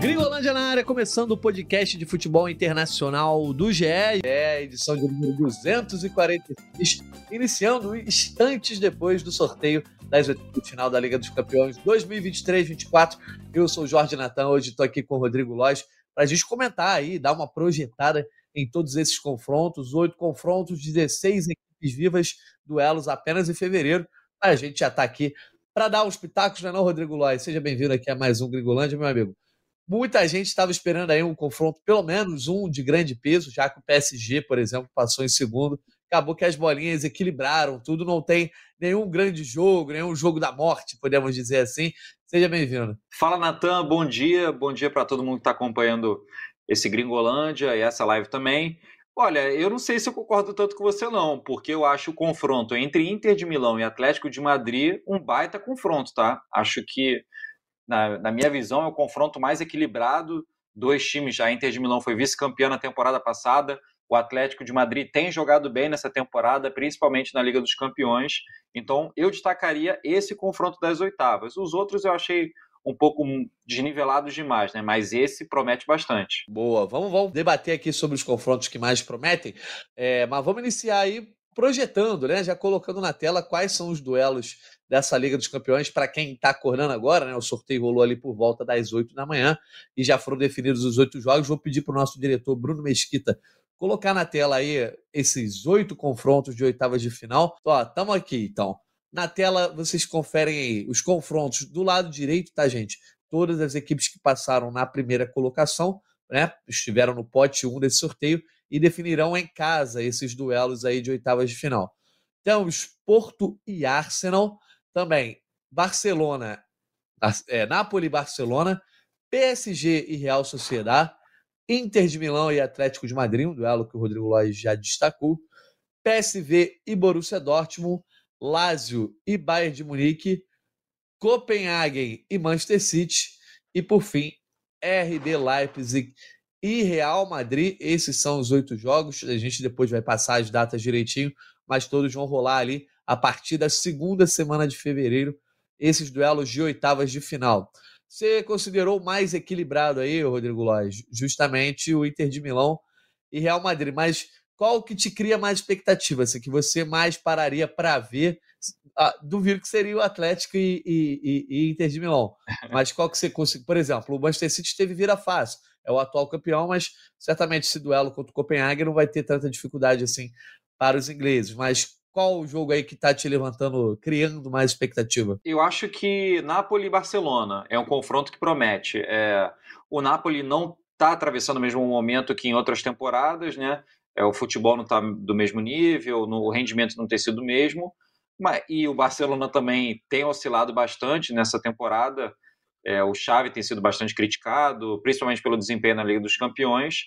Gringolândia na área, começando o podcast de futebol internacional do GE, é edição de número 246, iniciando instantes depois do sorteio das oitavas final da Liga dos Campeões 2023-24. Eu sou o Jorge Natan, hoje estou aqui com o Rodrigo Lois para a gente comentar aí, dar uma projetada em todos esses confrontos, oito confrontos, 16 equipes vivas, duelos apenas em fevereiro. A gente já está aqui para dar os pitacos, não é não, Rodrigo Lois? Seja bem-vindo aqui a mais um Gringolândia, meu amigo. Muita gente estava esperando aí um confronto, pelo menos um de grande peso, já que o PSG, por exemplo, passou em segundo. Acabou que as bolinhas equilibraram, tudo não tem nenhum grande jogo, nenhum jogo da morte, podemos dizer assim. Seja bem-vindo. Fala, Natan, bom dia. Bom dia para todo mundo que está acompanhando esse Gringolândia e essa live também. Olha, eu não sei se eu concordo tanto com você, não, porque eu acho o confronto entre Inter de Milão e Atlético de Madrid um baita confronto, tá? Acho que na, na minha visão, é o confronto mais equilibrado. Dois times, a Inter de Milão foi vice-campeã na temporada passada, o Atlético de Madrid tem jogado bem nessa temporada, principalmente na Liga dos Campeões. Então, eu destacaria esse confronto das oitavas. Os outros eu achei um pouco desnivelados demais, né? Mas esse promete bastante. Boa, vamos, vamos debater aqui sobre os confrontos que mais prometem. É, mas vamos iniciar aí projetando, né? Já colocando na tela quais são os duelos dessa Liga dos Campeões para quem está acordando agora, né? O sorteio rolou ali por volta das 8 da manhã e já foram definidos os oito jogos. Vou pedir para o nosso diretor Bruno Mesquita colocar na tela aí esses oito confrontos de oitavas de final. Ó, estamos aqui então. Na tela vocês conferem aí os confrontos do lado direito, tá, gente? Todas as equipes que passaram na primeira colocação, né? Estiveram no pote 1 desse sorteio e definirão em casa esses duelos aí de oitavas de final. Temos Porto e Arsenal, também Barcelona, é, Napoli e Barcelona, PSG e Real Sociedade, Inter de Milão e Atlético de Madrid, um duelo que o Rodrigo Lois já destacou, PSV e Borussia Dortmund, Lazio e Bayern de Munique, Copenhagen e Manchester City, e por fim, RB Leipzig e Real Madrid. Esses são os oito jogos. A gente depois vai passar as datas direitinho, mas todos vão rolar ali a partir da segunda semana de fevereiro, esses duelos de oitavas de final. Você considerou mais equilibrado aí, Rodrigo Lóis, justamente o Inter de Milão e Real Madrid, mas qual que te cria mais expectativa, assim, que você mais pararia para ver? Ah, duvido que seria o Atlético e, e, e, Inter de Milão, mas qual que você consegue? Por exemplo, o Manchester City teve vira fácil, é o atual campeão, mas certamente esse duelo contra o Copenhague não vai ter tanta dificuldade assim para os ingleses. Mas qual o jogo aí que está te levantando, criando mais expectativa? Eu acho que Napoli e Barcelona é um confronto que promete. É, o Napoli não está atravessando o mesmo momento que em outras temporadas, né? É, o futebol não está do mesmo nível, no, o rendimento não tem sido o mesmo. Mas, e o Barcelona também tem oscilado bastante nessa temporada. É, o Xavi tem sido bastante criticado, principalmente pelo desempenho na Liga dos Campeões.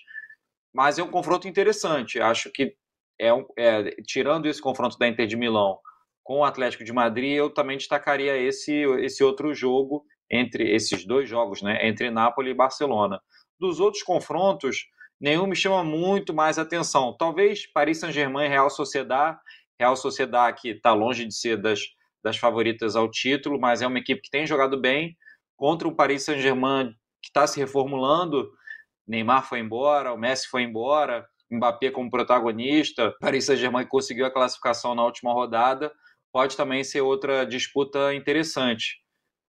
Mas é um confronto interessante. Acho que é, é, tirando esse confronto da Inter de Milão com o Atlético de Madrid, eu também destacaria esse, esse outro jogo entre esses dois jogos, né, entre Nápoles e Barcelona. Dos outros confrontos, nenhum me chama muito mais atenção. Talvez Paris Saint-Germain Real Sociedad, Real Sociedad que está longe de ser das, das favoritas ao título, mas é uma equipe que tem jogado bem contra o Paris Saint-Germain que está se reformulando. Neymar foi embora, o Messi foi embora, Mbappé como protagonista, Paris Saint-Germain conseguiu a classificação na última rodada, pode também ser outra disputa interessante.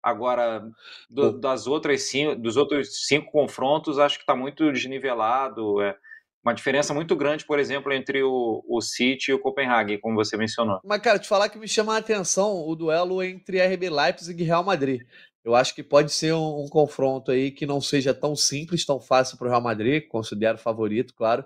Agora, do, das outras cinco, dos outros cinco confrontos, acho que está muito desnivelado. É uma diferença muito grande, por exemplo, entre o, o City e o Copenhague, como você mencionou. Mas, cara, te falar que me chama a atenção o duelo entre RB Leipzig e Real Madrid. Eu acho que pode ser um, um confronto aí que não seja tão simples, tão fácil para o Real Madrid, considero favorito, claro,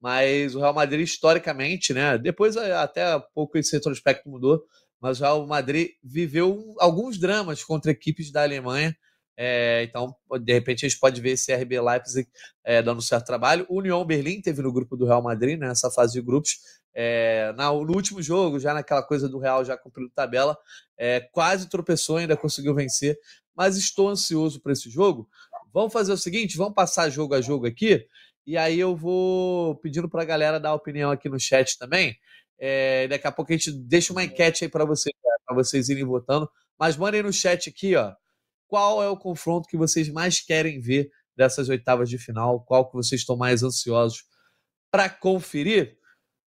mas o Real Madrid, historicamente, né? Depois eh, até pouco esse retrospecto mudou, mas o Real Madrid viveu alguns dramas contra equipes da Alemanha. É, então, de repente, a gente pode ver esse RB Leipzig é, dando certo trabalho. O União Berlim teve no grupo do Real Madrid, nessa né, fase de grupos. É, na, no último jogo, já naquela coisa do Real já cumprindo tabela, quase tropeçou, ainda conseguiu vencer. Mas estou ansioso para esse jogo. Vamos fazer o seguinte: vamos passar jogo a jogo aqui. E aí eu vou pedindo para a galera dar opinião aqui no chat também. É, daqui a pouco a gente deixa uma enquete aí para vocês, para vocês irem votando. Mas mandem no chat aqui, ó, qual é o confronto que vocês mais querem ver dessas oitavas de final? Qual que vocês estão mais ansiosos para conferir?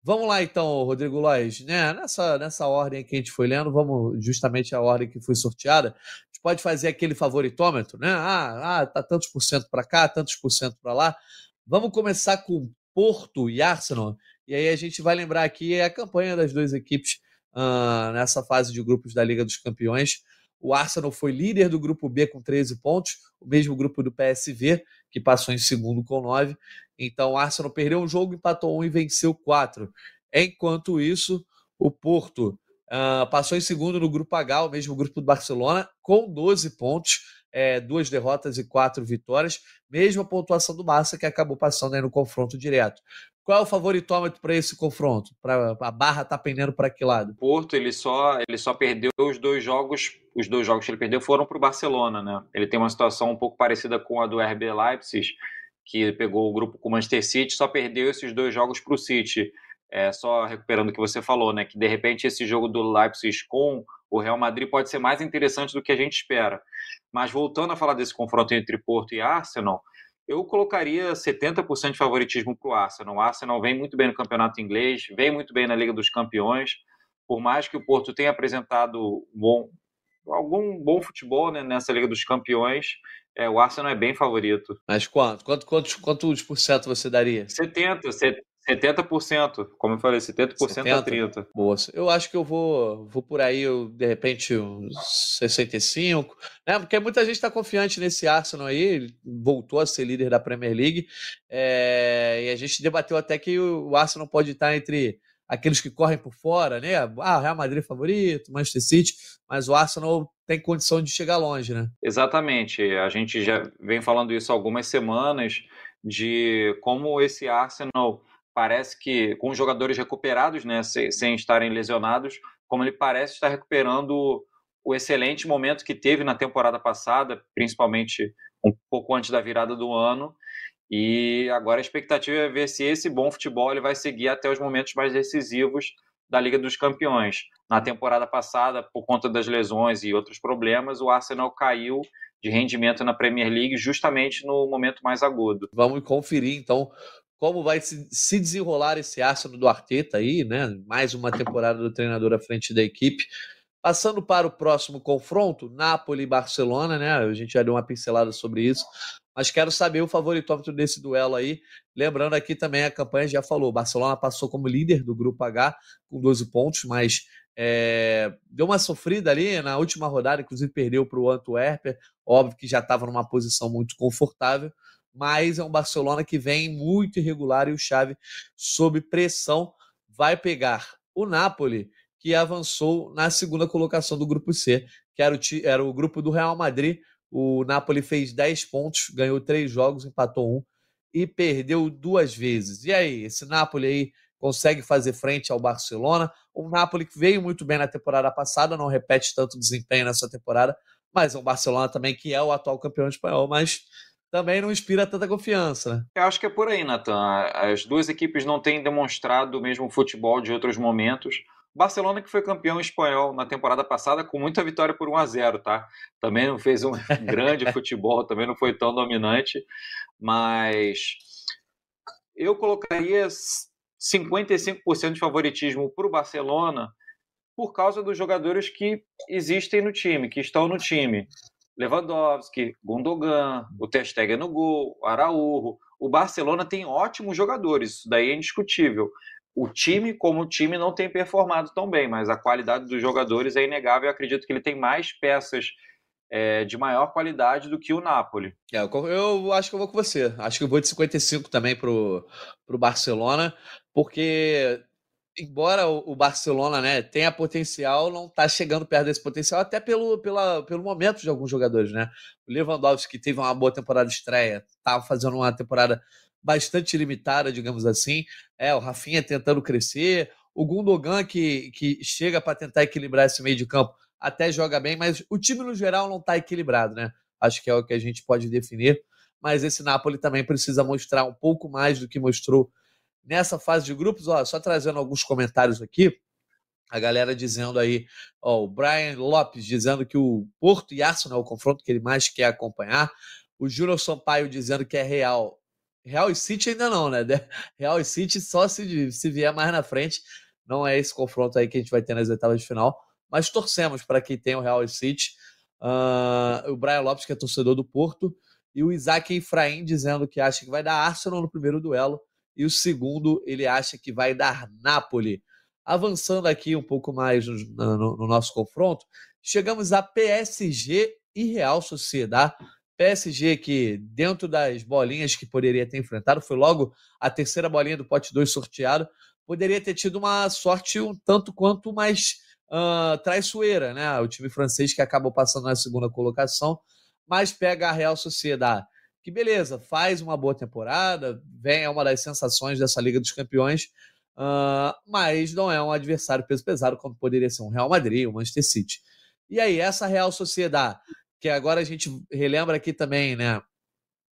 Vamos lá então, Rodrigo Lois, né? Nessa, nessa ordem que a gente foi lendo, vamos justamente a ordem que foi sorteada. A gente pode fazer aquele favoritômetro, né? Ah, ah tá tantos por cento para cá, tantos por cento para lá. Vamos começar com Porto e Arsenal. E aí a gente vai lembrar aqui a campanha das duas equipes uh, nessa fase de grupos da Liga dos Campeões. O Arsenal foi líder do grupo B com 13 pontos, o mesmo grupo do PSV, que passou em segundo com 9. Então o Arsenal perdeu um jogo, empatou um e venceu quatro. Enquanto isso, o Porto uh, passou em segundo no grupo H, o mesmo grupo do Barcelona, com 12 pontos, é, duas derrotas e quatro vitórias, mesma pontuação do Barça, que acabou passando no confronto direto. Qual é o favoritômetro para esse confronto? Pra, a barra tá pendendo para que lado? Porto, ele só, ele só perdeu os dois jogos, os dois jogos que ele perdeu foram para o Barcelona, né? Ele tem uma situação um pouco parecida com a do RB Leipzig, que pegou o grupo com o Manchester City, só perdeu esses dois jogos para o City. É, só recuperando o que você falou, né? Que de repente esse jogo do Leipzig com o Real Madrid pode ser mais interessante do que a gente espera. Mas voltando a falar desse confronto entre Porto e Arsenal, eu colocaria 70% de favoritismo para o Arsenal. O Arsenal vem muito bem no campeonato inglês, vem muito bem na Liga dos Campeões. Por mais que o Porto tenha apresentado bom, algum bom futebol né, nessa Liga dos Campeões, é, o Arsenal é bem favorito. Mas quanto? Quanto, quantos, quantos por cento você daria? 70, 70%, como eu falei, 70%, 70 a 30%. Boa. Eu acho que eu vou, vou por aí, eu, de repente, uns 65%, né? Porque muita gente está confiante nesse Arsenal aí, voltou a ser líder da Premier League, é, e a gente debateu até que o Arsenal pode estar entre aqueles que correm por fora, né? Ah, Real Madrid é favorito, Manchester City, mas o Arsenal tem condição de chegar longe, né? Exatamente. A gente já vem falando isso há algumas semanas de como esse Arsenal parece que com os jogadores recuperados, né, sem, sem estarem lesionados, como ele parece estar recuperando o excelente momento que teve na temporada passada, principalmente um pouco antes da virada do ano. E agora a expectativa é ver se esse bom futebol ele vai seguir até os momentos mais decisivos da Liga dos Campeões. Na temporada passada, por conta das lesões e outros problemas, o Arsenal caiu de rendimento na Premier League justamente no momento mais agudo. Vamos conferir então como vai se desenrolar esse Arsenal do Arteta aí, né? Mais uma temporada do treinador à frente da equipe. Passando para o próximo confronto, Napoli e Barcelona, né? A gente já deu uma pincelada sobre isso, mas quero saber o favoritômetro desse duelo aí. Lembrando aqui também a campanha já falou, Barcelona passou como líder do grupo H com 12 pontos, mas é, deu uma sofrida ali na última rodada, inclusive perdeu para o Antwerper, óbvio que já estava numa posição muito confortável mas é um Barcelona que vem muito irregular e o Xavi, sob pressão, vai pegar o Napoli, que avançou na segunda colocação do grupo C, que era o, era o grupo do Real Madrid. O Napoli fez 10 pontos, ganhou 3 jogos, empatou um e perdeu duas vezes. E aí, esse Napoli aí consegue fazer frente ao Barcelona? O Napoli que veio muito bem na temporada passada, não repete tanto desempenho nessa temporada, mas é um Barcelona também que é o atual campeão espanhol, mas também não inspira tanta confiança. Né? Eu acho que é por aí, Nathan. As duas equipes não têm demonstrado o mesmo futebol de outros momentos. Barcelona que foi campeão espanhol na temporada passada com muita vitória por 1 a 0, tá? Também não fez um grande futebol, também não foi tão dominante, mas eu colocaria 55% de favoritismo para o Barcelona por causa dos jogadores que existem no time, que estão no time. Lewandowski, Gundogan, o Ter no gol, Araújo. O Barcelona tem ótimos jogadores, isso daí é indiscutível. O time, como time, não tem performado tão bem, mas a qualidade dos jogadores é inegável. Eu acredito que ele tem mais peças é, de maior qualidade do que o Napoli. É, eu acho que eu vou com você. Acho que eu vou de 55 também para o Barcelona, porque embora o Barcelona né, tenha potencial, não está chegando perto desse potencial, até pelo, pela, pelo momento de alguns jogadores. Né? O Lewandowski, que teve uma boa temporada de estreia, estava fazendo uma temporada bastante limitada, digamos assim. É, o Rafinha tentando crescer, o Gundogan, que, que chega para tentar equilibrar esse meio de campo, até joga bem, mas o time no geral não está equilibrado, né? Acho que é o que a gente pode definir. Mas esse Napoli também precisa mostrar um pouco mais do que mostrou nessa fase de grupos. Ó, só trazendo alguns comentários aqui. A galera dizendo aí, ó, o Brian Lopes dizendo que o Porto e Arsenal é o confronto que ele mais quer acompanhar. O Júnior Sampaio dizendo que é real. Real e City ainda não, né? Real e City só se, se vier mais na frente. Não é esse confronto aí que a gente vai ter nas etapas de final. Mas torcemos para que tenha o Real e City. Uh, o Brian Lopes, que é torcedor do Porto. E o Isaac Efraim dizendo que acha que vai dar Arsenal no primeiro duelo. E o segundo, ele acha que vai dar Napoli. Avançando aqui um pouco mais no, no, no nosso confronto, chegamos a PSG e Real Sociedade. PSG que, dentro das bolinhas que poderia ter enfrentado, foi logo a terceira bolinha do pote 2 sorteado, poderia ter tido uma sorte um tanto quanto mais uh, traiçoeira, né? O time francês que acabou passando na segunda colocação, mas pega a Real Sociedade, que beleza, faz uma boa temporada, vem é uma das sensações dessa Liga dos Campeões, Uh, mas não é um adversário peso pesado como poderia ser um Real Madrid, um Manchester City. E aí, essa Real Sociedade, que agora a gente relembra aqui também, né?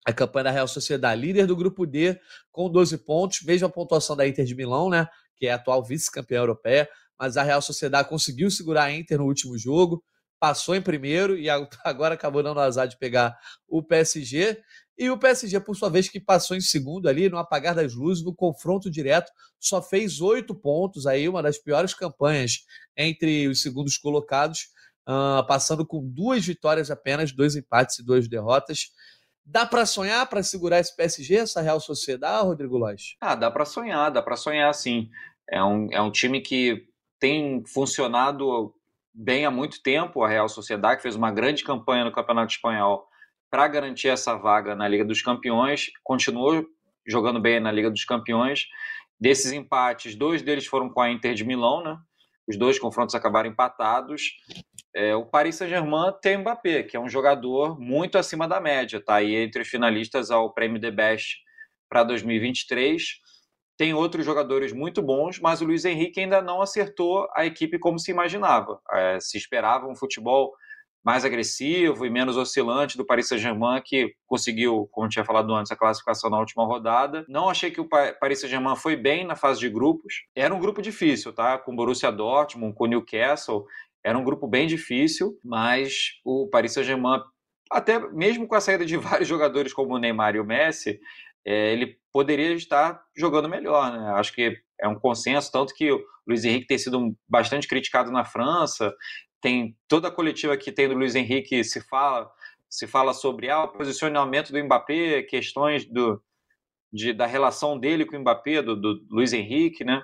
A campanha da Real Sociedade, líder do grupo D, com 12 pontos, mesma pontuação da Inter de Milão, né? Que é a atual vice-campeã europeia, mas a Real Sociedade conseguiu segurar a Inter no último jogo, passou em primeiro e agora acabou dando azar de pegar o PSG. E o PSG, por sua vez, que passou em segundo ali, no apagar das luzes, no confronto direto, só fez oito pontos, aí uma das piores campanhas entre os segundos colocados, uh, passando com duas vitórias apenas, dois empates e duas derrotas. Dá para sonhar para segurar esse PSG, essa Real Sociedade, Rodrigo Lois? Ah, dá para sonhar, dá para sonhar sim. É um, é um time que tem funcionado bem há muito tempo, a Real Sociedade, que fez uma grande campanha no Campeonato Espanhol para garantir essa vaga na Liga dos Campeões, continuou jogando bem na Liga dos Campeões. Desses empates, dois deles foram com a Inter de Milão, né? Os dois confrontos acabaram empatados. É, o Paris Saint-Germain tem Mbappé, que é um jogador muito acima da média, tá aí entre os finalistas ao Prêmio The Best para 2023. Tem outros jogadores muito bons, mas o Luiz Henrique ainda não acertou a equipe como se imaginava. É, se esperava um futebol mais agressivo e menos oscilante do Paris Saint-Germain, que conseguiu, como tinha falado antes, a classificação na última rodada. Não achei que o Paris Saint-Germain foi bem na fase de grupos. Era um grupo difícil, tá? Com Borussia Dortmund, com Newcastle. Era um grupo bem difícil, mas o Paris Saint-Germain, até mesmo com a saída de vários jogadores como o Neymar e o Messi, é, ele poderia estar jogando melhor, né? Acho que é um consenso, tanto que o Luiz Henrique tem sido bastante criticado na França, tem toda a coletiva que tem do Luiz Henrique se fala se fala sobre ah, o posicionamento do Mbappé, questões do, de, da relação dele com o Mbappé, do, do Luiz Henrique, né?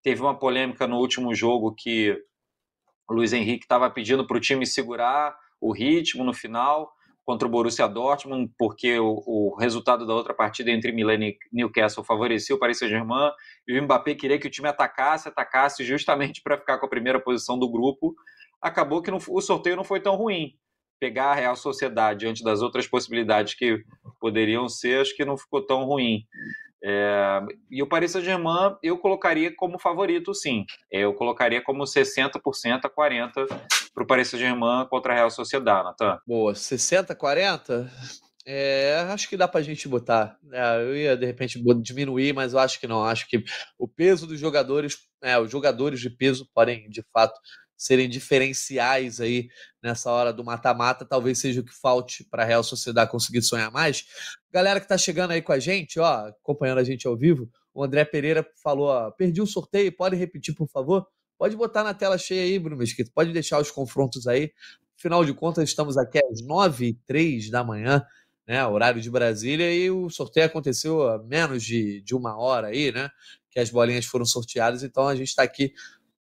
Teve uma polêmica no último jogo que o Luiz Henrique estava pedindo para o time segurar o ritmo no final contra o Borussia Dortmund, porque o, o, resultado da outra partida entre Milan e Newcastle favorecia o Paris Saint-Germain, e o Mbappé queria que o time atacasse, atacasse justamente para ficar com a primeira posição do grupo, acabou que não, o sorteio não foi tão ruim. Pegar a Real Sociedade diante das outras possibilidades que poderiam ser, acho que não ficou tão ruim. É, e o Paris Saint-Germain eu colocaria como favorito, sim. Eu colocaria como 60% a 40% para o Paris Saint-Germain contra a Real Sociedade, Natan. Boa, 60 40? É, acho que dá para a gente botar. É, eu ia de repente diminuir, mas eu acho que não. Acho que o peso dos jogadores, é, os jogadores de peso podem de fato serem diferenciais aí nessa hora do mata-mata, talvez seja o que falte para a Real Sociedade conseguir sonhar mais. Galera que está chegando aí com a gente, ó, acompanhando a gente ao vivo, o André Pereira falou, ó, perdi o sorteio, pode repetir, por favor? Pode botar na tela cheia aí, Bruno Mesquita, pode deixar os confrontos aí. Afinal de contas, estamos aqui às 9 h 03 da manhã, né, horário de Brasília, e o sorteio aconteceu a menos de, de uma hora aí, né, que as bolinhas foram sorteadas, então a gente está aqui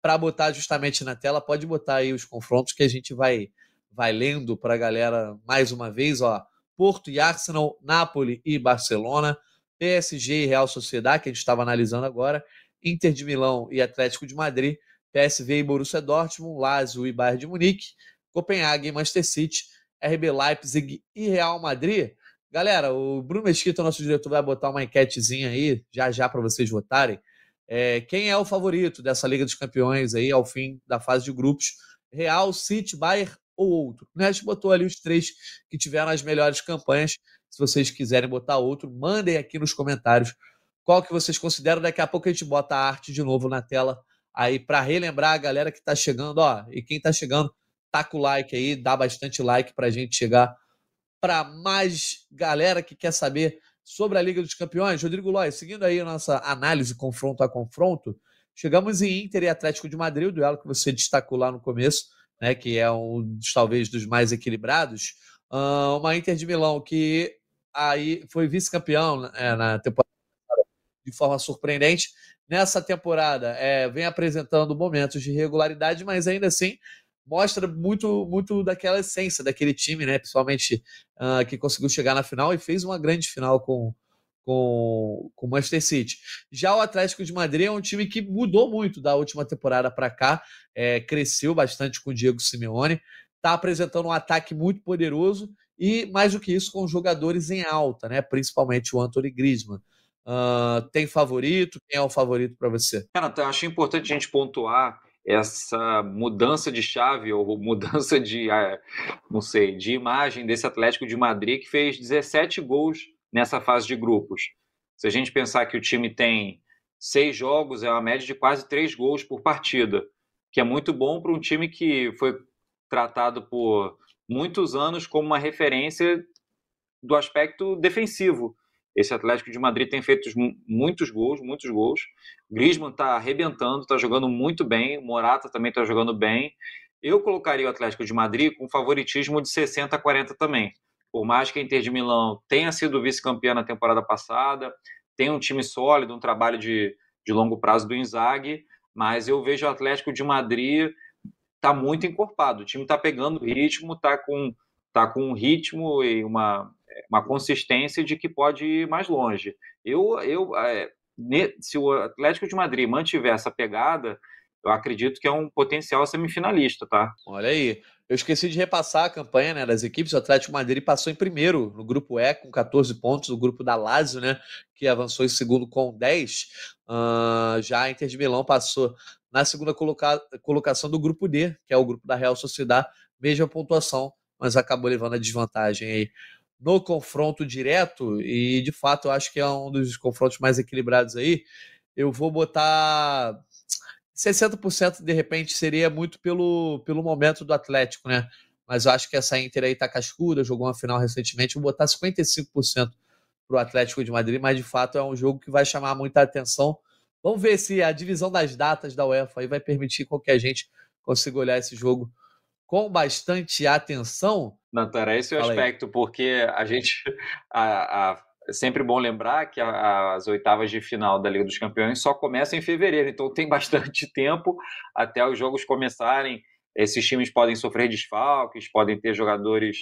para botar justamente na tela, pode botar aí os confrontos que a gente vai vai lendo para a galera mais uma vez, ó. Porto e Arsenal, Napoli e Barcelona, PSG e Real Sociedade, que a gente estava analisando agora, Inter de Milão e Atlético de Madrid, PSV e Borussia Dortmund, Lazio e Bayern de Munique, Copenhague e Manchester City, RB Leipzig e Real Madrid. Galera, o Bruno Mesquita, nosso diretor, vai botar uma enquetezinha aí, já já para vocês votarem. É, quem é o favorito dessa Liga dos Campeões aí ao fim da fase de grupos? Real, City, Bayern ou outro? Né? A gente botou ali os três que tiveram as melhores campanhas. Se vocês quiserem botar outro, mandem aqui nos comentários qual que vocês consideram. Daqui a pouco a gente bota a arte de novo na tela aí para relembrar a galera que está chegando, ó, e quem está chegando, taca o like aí, dá bastante like para a gente chegar para mais galera que quer saber sobre a Liga dos Campeões. Rodrigo Lóis, seguindo aí a nossa análise confronto a confronto, chegamos em Inter e Atlético de Madrid, o duelo que você destacou lá no começo, né, que é um talvez dos mais equilibrados. Uh, uma Inter de Milão que aí foi vice-campeão é, na temporada de forma surpreendente. Nessa temporada, é, vem apresentando momentos de regularidade, mas ainda assim mostra muito muito daquela essência daquele time, né? Principalmente uh, que conseguiu chegar na final e fez uma grande final com com o Manchester City. Já o Atlético de Madrid é um time que mudou muito da última temporada para cá, é, cresceu bastante com o Diego Simeone, está apresentando um ataque muito poderoso e mais do que isso com jogadores em alta, né? Principalmente o Anthony Griezmann. Tem favorito? Quem é o favorito para você? Eu acho importante a gente pontuar essa mudança de chave ou mudança de, ah, não sei, de imagem desse Atlético de Madrid que fez 17 gols nessa fase de grupos. Se a gente pensar que o time tem seis jogos, é uma média de quase três gols por partida, que é muito bom para um time que foi tratado por muitos anos como uma referência do aspecto defensivo. Esse Atlético de Madrid tem feito muitos gols, muitos gols. Griezmann está arrebentando, está jogando muito bem. Morata também está jogando bem. Eu colocaria o Atlético de Madrid com favoritismo de 60 a 40 também. Por mais que a Inter de Milão tenha sido vice-campeã na temporada passada, tem um time sólido, um trabalho de, de longo prazo do Inzaghi, mas eu vejo o Atlético de Madrid está muito encorpado. O time está pegando ritmo, está com, tá com um ritmo e uma, uma consistência de que pode ir mais longe. Eu, eu, é, se o Atlético de Madrid mantiver essa pegada, eu acredito que é um potencial semifinalista, tá? Olha aí. Eu esqueci de repassar a campanha né, das equipes. O Atlético Madrid passou em primeiro no grupo E com 14 pontos, o grupo da Lazio, né, que avançou em segundo com 10. Uh, ah, já a Inter de Milão passou na segunda coloca colocação do grupo D, que é o grupo da Real Sociedade, mesma pontuação, mas acabou levando a desvantagem aí no confronto direto, e de fato eu acho que é um dos confrontos mais equilibrados aí. Eu vou botar 60% de repente seria muito pelo, pelo momento do Atlético, né? Mas eu acho que essa Inter aí tá cascuda, jogou uma final recentemente, vou botar 55% para o Atlético de Madrid, mas de fato é um jogo que vai chamar muita atenção. Vamos ver se a divisão das datas da UEFA aí vai permitir que a gente consiga olhar esse jogo com bastante atenção. Natara, esse é o aspecto, aí. porque a gente. A, a, é sempre bom lembrar que a, as oitavas de final da Liga dos Campeões só começam em fevereiro, então tem bastante tempo até os jogos começarem. Esses times podem sofrer desfalques, podem ter jogadores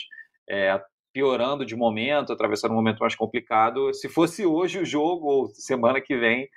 é, piorando de momento, atravessando um momento mais complicado. Se fosse hoje o jogo, ou semana que vem,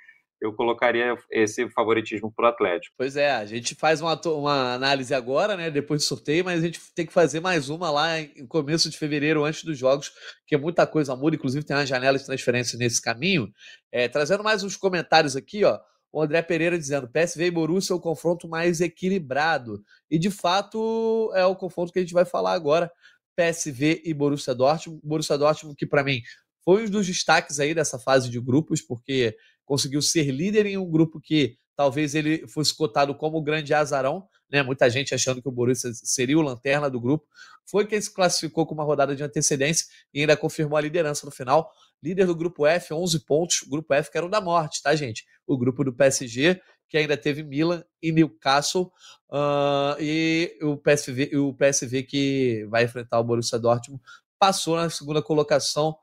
eu colocaria esse favoritismo para o Atlético. Pois é, a gente faz uma, uma análise agora, né, depois do sorteio, mas a gente tem que fazer mais uma lá em começo de fevereiro, antes dos jogos, que muita coisa muda, inclusive tem uma janela de transferência nesse caminho. É, trazendo mais uns comentários aqui, ó. O André Pereira dizendo: PSV e Borussia é o confronto mais equilibrado. E de fato é o confronto que a gente vai falar agora. PSV e Borussia Dortmund. Borussia Dortmund, que para mim foi um dos destaques aí dessa fase de grupos, porque conseguiu ser líder em um grupo que talvez ele fosse cotado como o grande azarão, né? Muita gente achando que o Borussia seria o lanterna do grupo. Foi quem se classificou com uma rodada de antecedência e ainda confirmou a liderança no final. Líder do grupo F, 11 pontos. O grupo F que era o da morte, tá, gente? O grupo do PSG, que ainda teve Milan e Newcastle, uh, e o PSV, o PSV que vai enfrentar o Borussia Dortmund, passou na segunda colocação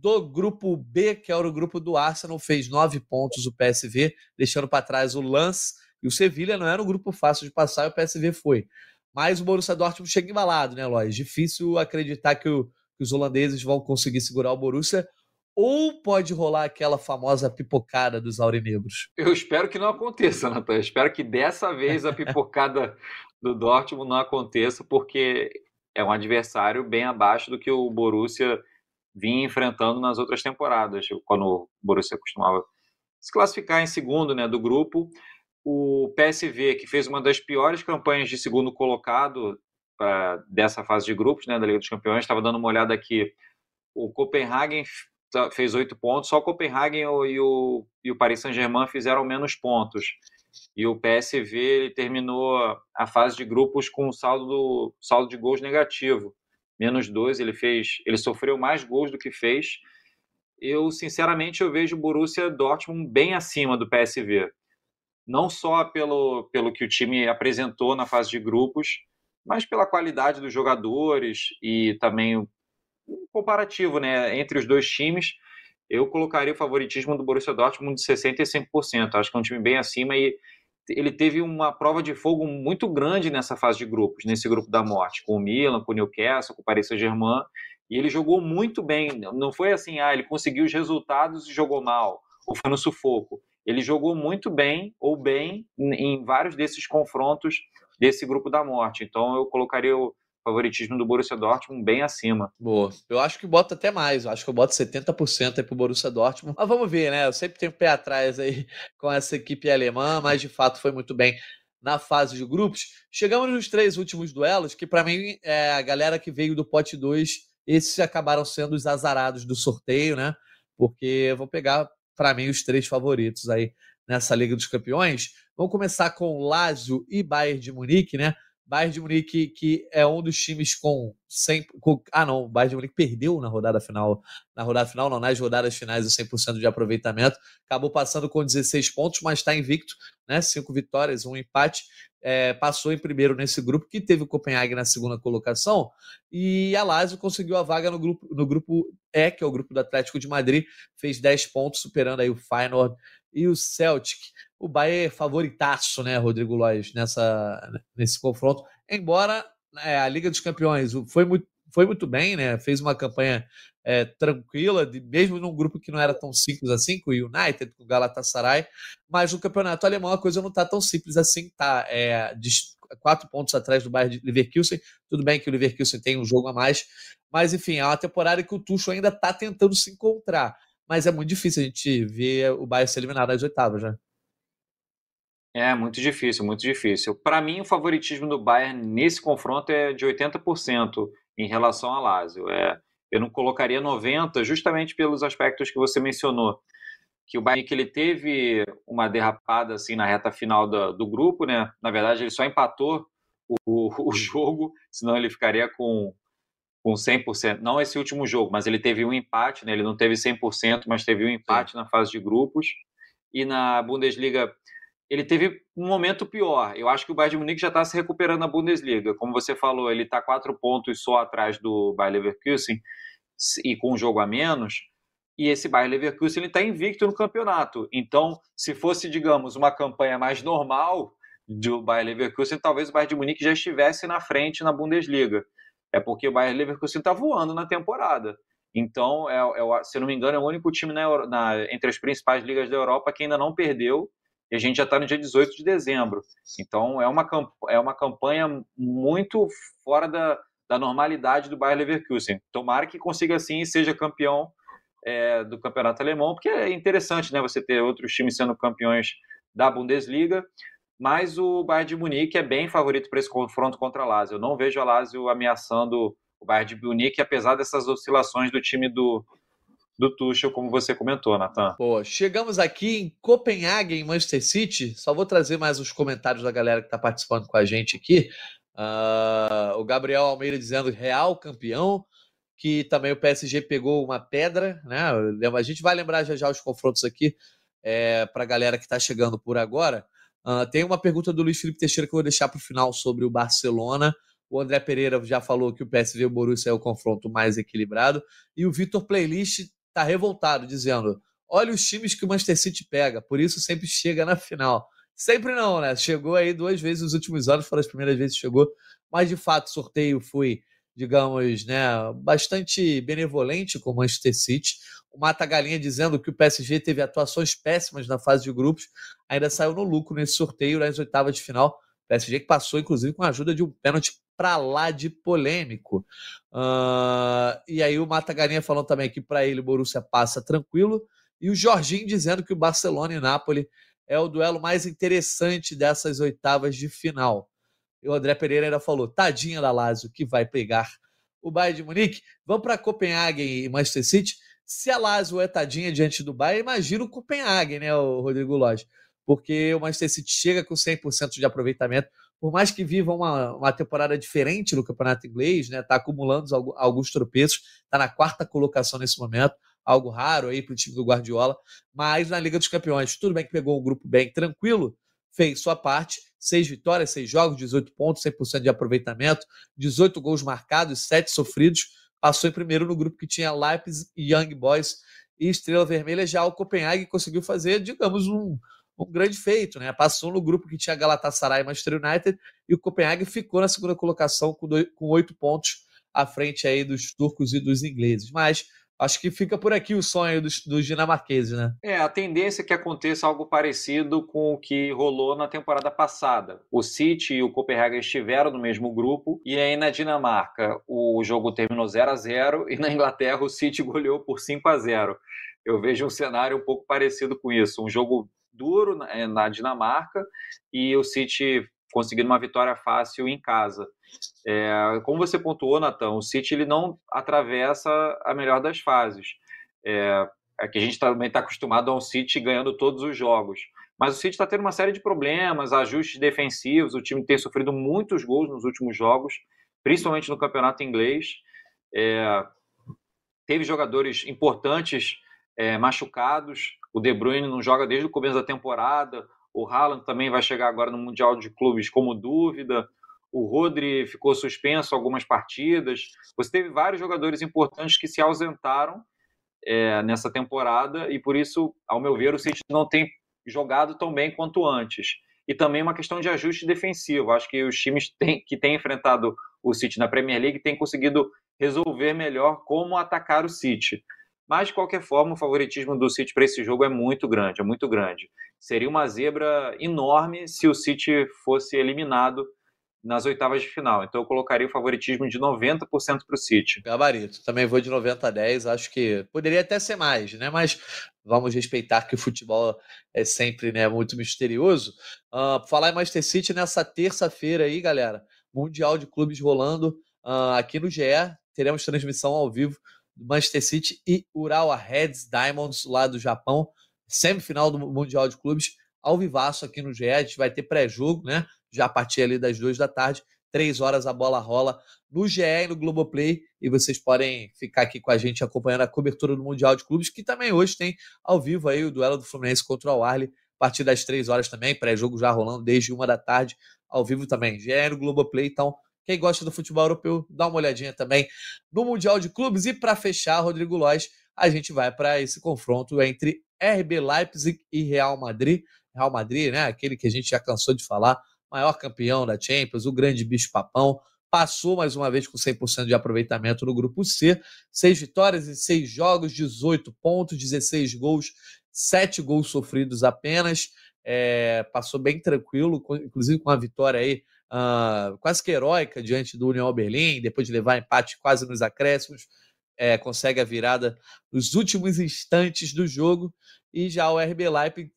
do grupo B, que era o grupo do Arsenal, fez nove pontos o PSV, deixando para trás o Lance e o Sevilha. Não era um grupo fácil de passar e o PSV foi. Mas o Borussia Dortmund chega embalado, né, Lois? Difícil acreditar que, o, que os holandeses vão conseguir segurar o Borussia. Ou pode rolar aquela famosa pipocada dos aurinegros? Eu espero que não aconteça, Natan. Eu espero que dessa vez a pipocada do Dortmund não aconteça, porque é um adversário bem abaixo do que o Borussia vinha enfrentando nas outras temporadas, quando o Borussia costumava se classificar em segundo né, do grupo. O PSV, que fez uma das piores campanhas de segundo colocado uh, dessa fase de grupos né, da Liga dos Campeões, estava dando uma olhada aqui. O Copenhagen tá, fez oito pontos, só o Copenhagen e o, e o Paris Saint-Germain fizeram menos pontos. E o PSV ele terminou a fase de grupos com saldo, saldo de gols negativo. Menos dois, ele fez. Ele sofreu mais gols do que fez. Eu, sinceramente, eu vejo o Borussia Dortmund bem acima do PSV. Não só pelo, pelo que o time apresentou na fase de grupos, mas pela qualidade dos jogadores e também um comparativo né, entre os dois times eu colocaria o favoritismo do Borussia Dortmund de 65%. Acho que é um time bem acima e ele teve uma prova de fogo muito grande nessa fase de grupos, nesse grupo da morte, com o Milan, com o Newcastle, com o Paris Saint-Germain, e ele jogou muito bem. Não foi assim, ah, ele conseguiu os resultados e jogou mal, ou foi no sufoco. Ele jogou muito bem, ou bem, em vários desses confrontos desse grupo da morte. Então eu colocaria o favoritismo do Borussia Dortmund bem acima. Boa. Eu acho que bota até mais. Eu acho que eu boto 70% aí pro Borussia Dortmund. Mas vamos ver, né? Eu sempre tenho pé atrás aí com essa equipe alemã, mas de fato foi muito bem na fase de grupos. Chegamos nos três últimos duelos, que para mim é a galera que veio do pote 2, esses acabaram sendo os azarados do sorteio, né? Porque vou pegar para mim os três favoritos aí nessa Liga dos Campeões. Vamos começar com Lazio e Bayern de Munique, né? Bayern de Munique, que é um dos times com 100. Com, ah, não, o Bayern de Munique perdeu na rodada final. Na rodada final, não, nas rodadas finais, o 100% de aproveitamento. Acabou passando com 16 pontos, mas está invicto, né? Cinco vitórias, um empate. É, passou em primeiro nesse grupo, que teve o Copenhague na segunda colocação. E a Lazio conseguiu a vaga no grupo, no grupo E, que é o grupo do Atlético de Madrid. Fez 10 pontos, superando aí o Feyenoord e o Celtic o Bahia é favoritaço, né, Rodrigo Lois, nessa, nesse confronto. Embora né, a Liga dos Campeões foi muito, foi muito bem, né? Fez uma campanha é, tranquila, de, mesmo num grupo que não era tão simples assim, com o United, com o Galatasaray, mas no campeonato alemão a coisa não está tão simples assim, tá? É, quatro pontos atrás do Bayern de Leverkusen. Tudo bem que o Leverkusen tem um jogo a mais, mas enfim, é uma temporada que o Tuchel ainda está tentando se encontrar. Mas é muito difícil a gente ver o Bayern ser eliminado às oitavas, né? É muito difícil, muito difícil. Para mim, o favoritismo do Bayern nesse confronto é de 80% em relação ao Lazio. É, eu não colocaria 90, justamente pelos aspectos que você mencionou, que o Bayern que ele teve uma derrapada assim na reta final do, do grupo, né? Na verdade, ele só empatou o, o jogo, senão ele ficaria com com 100%, não esse último jogo, mas ele teve um empate, né? Ele não teve 100%, mas teve um empate Sim. na fase de grupos. E na Bundesliga ele teve um momento pior. Eu acho que o Bayern de Munique já está se recuperando na Bundesliga. Como você falou, ele está quatro pontos só atrás do Bayer Leverkusen e com um jogo a menos. E esse Bayer Leverkusen está invicto no campeonato. Então, se fosse, digamos, uma campanha mais normal do Bayer Leverkusen, talvez o Bayern de Munique já estivesse na frente na Bundesliga. É porque o Bayer Leverkusen está voando na temporada. Então, é, é, se não me engano, é o único time na, na, entre as principais ligas da Europa que ainda não perdeu e a gente já está no dia 18 de dezembro. Então é uma, é uma campanha muito fora da, da normalidade do Bayer Leverkusen. Tomara que consiga sim e seja campeão é, do campeonato alemão, porque é interessante né, você ter outros times sendo campeões da Bundesliga, mas o Bayern de Munique é bem favorito para esse confronto contra a Lazio. Eu não vejo a Lazio ameaçando o Bayern de Munique, apesar dessas oscilações do time do, do Tuchel, como você comentou, Natan. Pô, chegamos aqui em Copenhague, em Manchester City. Só vou trazer mais os comentários da galera que está participando com a gente aqui. Uh, o Gabriel Almeida dizendo real campeão, que também o PSG pegou uma pedra, né? A gente vai lembrar já já os confrontos aqui é, para a galera que está chegando por agora. Uh, tem uma pergunta do Luiz Felipe Teixeira que eu vou deixar para o final sobre o Barcelona. O André Pereira já falou que o PSV e o Borussia é o confronto mais equilibrado. E o Vitor Playlist está revoltado, dizendo: olha os times que o Manchester City pega, por isso sempre chega na final. Sempre não, né? Chegou aí duas vezes nos últimos anos, foram as primeiras vezes que chegou, mas de fato o sorteio foi, digamos, né, bastante benevolente com o Manchester City. O Mata Galinha dizendo que o PSG teve atuações péssimas na fase de grupos, ainda saiu no lucro nesse sorteio nas oitavas de final. PSG que passou, inclusive, com a ajuda de um pênalti para lá de polêmico. Uh, e aí o Mata Galinha falando também que para ele o Borussia passa tranquilo. E o Jorginho dizendo que o Barcelona e Nápoles é o duelo mais interessante dessas oitavas de final. E o André Pereira ainda falou: tadinha da Lazio que vai pegar o Bayern de Munique. Vamos para Copenhague e Manchester City. Se a Lazio é tadinha diante do Bayern, imagina o Copenhague, né, o Rodrigo Lodge? Porque o Manchester City chega com 100% de aproveitamento, por mais que viva uma, uma temporada diferente no campeonato inglês, né, tá acumulando alguns tropeços, tá na quarta colocação nesse momento, algo raro aí para o time do Guardiola, mas na Liga dos Campeões, tudo bem que pegou um grupo bem tranquilo, fez sua parte, seis vitórias, seis jogos, 18 pontos, 100% de aproveitamento, 18 gols marcados, 7 sofridos, passou em primeiro no grupo que tinha Leipzig, Young Boys e Estrela Vermelha. Já o Copenhague conseguiu fazer, digamos, um, um grande feito, né? Passou no grupo que tinha Galatasaray e Manchester United e o Copenhague ficou na segunda colocação com, com oito pontos à frente aí dos turcos e dos ingleses. Mas Acho que fica por aqui o sonho dos, dos dinamarqueses, né? É, a tendência é que aconteça algo parecido com o que rolou na temporada passada. O City e o Copenhagen estiveram no mesmo grupo, e aí na Dinamarca o jogo terminou 0 a 0 e na Inglaterra o City goleou por 5 a 0 Eu vejo um cenário um pouco parecido com isso. Um jogo duro na Dinamarca e o City conseguindo uma vitória fácil em casa. É, como você pontuou, Natan, o City ele não atravessa a melhor das fases. É, é que a gente também está acostumado a um City ganhando todos os jogos. Mas o City está tendo uma série de problemas, ajustes defensivos, o time tem sofrido muitos gols nos últimos jogos, principalmente no campeonato inglês. É, teve jogadores importantes é, machucados, o De Bruyne não joga desde o começo da temporada, o Haaland também vai chegar agora no Mundial de Clubes como dúvida. O Rodri ficou suspenso algumas partidas. Você teve vários jogadores importantes que se ausentaram é, nessa temporada e por isso, ao meu ver, o City não tem jogado tão bem quanto antes. E também uma questão de ajuste defensivo. Acho que os times têm, que têm enfrentado o City na Premier League têm conseguido resolver melhor como atacar o City. Mas, de qualquer forma, o favoritismo do City para esse jogo é muito grande, é muito grande. Seria uma zebra enorme se o City fosse eliminado nas oitavas de final. Então eu colocaria o favoritismo de 90% para o City. Gabarito. Também vou de 90 a 10. Acho que poderia até ser mais, né? Mas vamos respeitar que o futebol é sempre né, muito misterioso. Uh, falar em Manchester City nessa terça-feira aí, galera. Mundial de Clubes rolando uh, aqui no GE. Teremos transmissão ao vivo Manchester City e Urawa Reds Diamonds lá do Japão, semifinal do Mundial de Clubes, ao vivaço aqui no GE, a gente vai ter pré-jogo, né? Já a partir ali das duas da tarde, três horas a bola rola no GE e no Globoplay, e vocês podem ficar aqui com a gente acompanhando a cobertura do Mundial de Clubes, que também hoje tem ao vivo aí o duelo do Fluminense contra o Arley, a partir das três horas também, pré-jogo já rolando desde uma da tarde, ao vivo também, GE no Globoplay, então quem gosta do futebol europeu, dá uma olhadinha também no Mundial de Clubes. E para fechar, Rodrigo Lois, a gente vai para esse confronto entre RB Leipzig e Real Madrid. Real Madrid, né? Aquele que a gente já cansou de falar, maior campeão da Champions, o grande bicho papão. Passou mais uma vez com 100% de aproveitamento no grupo C. Seis vitórias em seis jogos, 18 pontos, 16 gols, sete gols sofridos apenas. É, passou bem tranquilo, inclusive com a vitória aí uh, quase que heróica diante do União Berlim, depois de levar empate quase nos acréscimos, é, consegue a virada nos últimos instantes do jogo e já o RB Leipzig,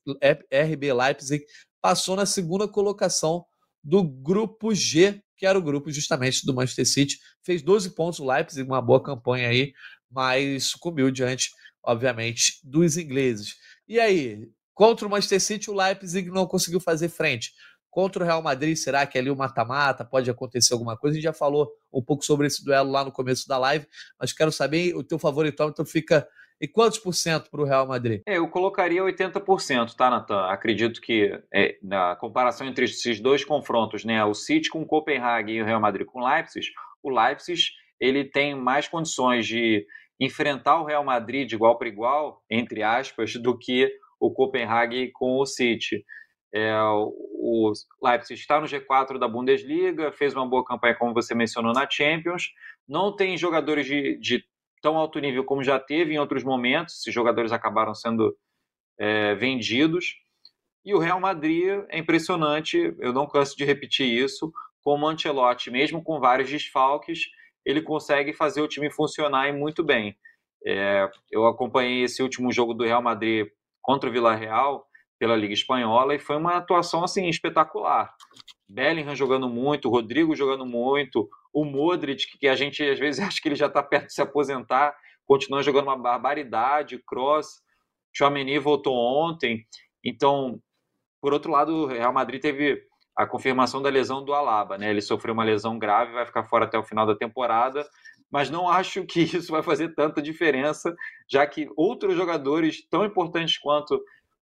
RB Leipzig passou na segunda colocação do grupo G, que era o grupo justamente do Manchester City. Fez 12 pontos o Leipzig, uma boa campanha aí, mas sucumbiu diante, obviamente, dos ingleses. E aí, contra o Manchester City, o Leipzig não conseguiu fazer frente. Contra o Real Madrid, será que ali o mata-mata pode acontecer alguma coisa? A gente já falou um pouco sobre esse duelo lá no começo da live, mas quero saber o teu favoritômetro fica e quantos por cento para o Real Madrid? É, eu colocaria 80%, tá, Natan? Acredito que é, na comparação entre esses dois confrontos, né, o City com o Copenhague e o Real Madrid com o Leipzig, o Leipzig ele tem mais condições de enfrentar o Real Madrid de igual para igual, entre aspas, do que o Copenhague com o City. É, o Leipzig está no G4 da Bundesliga, fez uma boa campanha, como você mencionou, na Champions. Não tem jogadores de, de tão alto nível como já teve em outros momentos. Esses jogadores acabaram sendo é, vendidos. E o Real Madrid é impressionante, eu não canso de repetir isso. Como o Ancelotti, mesmo com vários desfalques, ele consegue fazer o time funcionar e muito bem. É, eu acompanhei esse último jogo do Real Madrid contra o Villarreal pela Liga Espanhola e foi uma atuação assim espetacular. Bellingham jogando muito, Rodrigo jogando muito, o Modric, que a gente às vezes acha que ele já está perto de se aposentar, continua jogando uma barbaridade, cross. Chouameni voltou ontem. Então, por outro lado, o Real Madrid teve a confirmação da lesão do Alaba, né? Ele sofreu uma lesão grave, vai ficar fora até o final da temporada, mas não acho que isso vai fazer tanta diferença, já que outros jogadores tão importantes quanto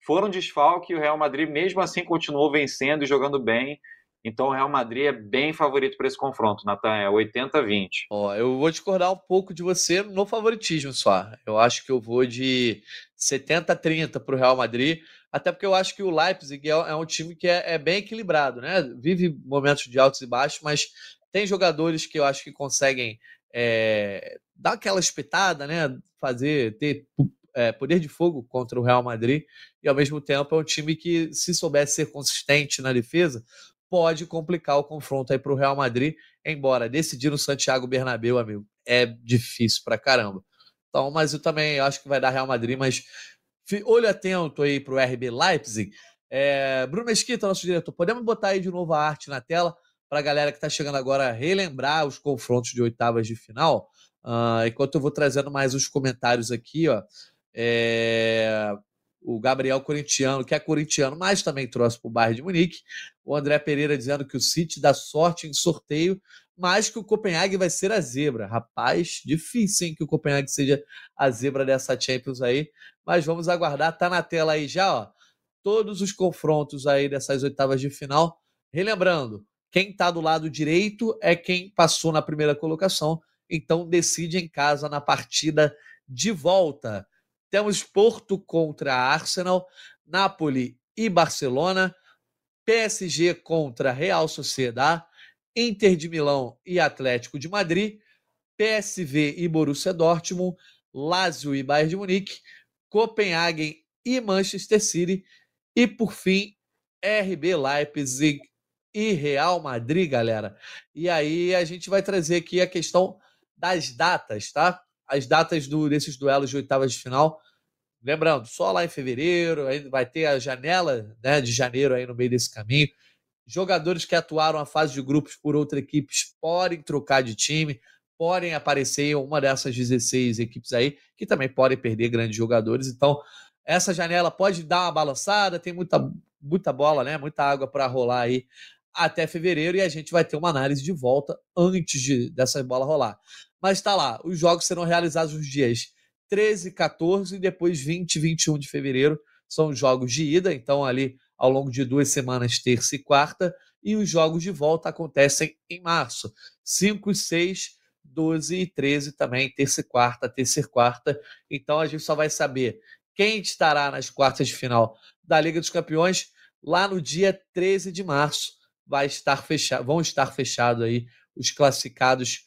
foram desfalque e o Real Madrid mesmo assim continuou vencendo e jogando bem. Então o Real Madrid é bem favorito para esse confronto, Natan, é 80-20. Ó, eu vou discordar um pouco de você no favoritismo só. Eu acho que eu vou de 70-30 para o Real Madrid, até porque eu acho que o Leipzig é, é um time que é, é, bem equilibrado, né? Vive momentos de altos e baixos, mas tem jogadores que eu acho que conseguem é, dar aquela espetada, né? Fazer, ter é, poder de fogo contra o Real Madrid, e ao mesmo tempo é um time que, se soubesse ser consistente na defesa, pode complicar o confronto aí para o Real Madrid, embora decidir no Santiago Bernabéu, amigo, é difícil para caramba. Então, mas eu também acho que vai dar Real Madrid, mas olho atento aí para o RB Leipzig. É, Bruno Mesquita, nosso diretor, podemos botar aí de novo a arte na tela para a galera que está chegando agora relembrar os confrontos de oitavas de final. Uh, enquanto eu vou trazendo mais os comentários aqui, ó. É, o Gabriel Corintiano, que é corintiano, mas também trouxe para o bairro de Munique. O André Pereira dizendo que o City dá sorte em sorteio, mas que o Copenhague vai ser a zebra. Rapaz, difícil, hein, que o Copenhague seja a zebra dessa Champions aí. Mas vamos aguardar. Tá na tela aí já, ó. Todos os confrontos aí dessas oitavas de final. Relembrando, quem está do lado direito é quem passou na primeira colocação. Então decide em casa na partida de volta. Temos Porto contra Arsenal, Napoli e Barcelona, PSG contra Real Sociedad, Inter de Milão e Atlético de Madrid, PSV e Borussia Dortmund, Lazio e Bayern de Munique, Copenhagen e Manchester City e por fim RB Leipzig e Real Madrid, galera. E aí a gente vai trazer aqui a questão das datas, tá? As datas do, desses duelos de oitavas de final Lembrando, só lá em fevereiro, aí vai ter a janela né, de janeiro aí no meio desse caminho. Jogadores que atuaram a fase de grupos por outras equipes podem trocar de time, podem aparecer em uma dessas 16 equipes aí, que também podem perder grandes jogadores. Então, essa janela pode dar uma balançada, tem muita, muita bola, né? Muita água para rolar aí até fevereiro e a gente vai ter uma análise de volta antes de, dessa bola rolar. Mas está lá, os jogos serão realizados nos dias 13, 14 e depois 20 e 21 de fevereiro são os jogos de ida, então ali ao longo de duas semanas, terça e quarta, e os jogos de volta acontecem em março, 5 6, 12 e 13 também, terça e quarta, terça e quarta. Então a gente só vai saber quem estará nas quartas de final da Liga dos Campeões lá no dia 13 de março. Vai estar fechado, vão estar fechados aí os classificados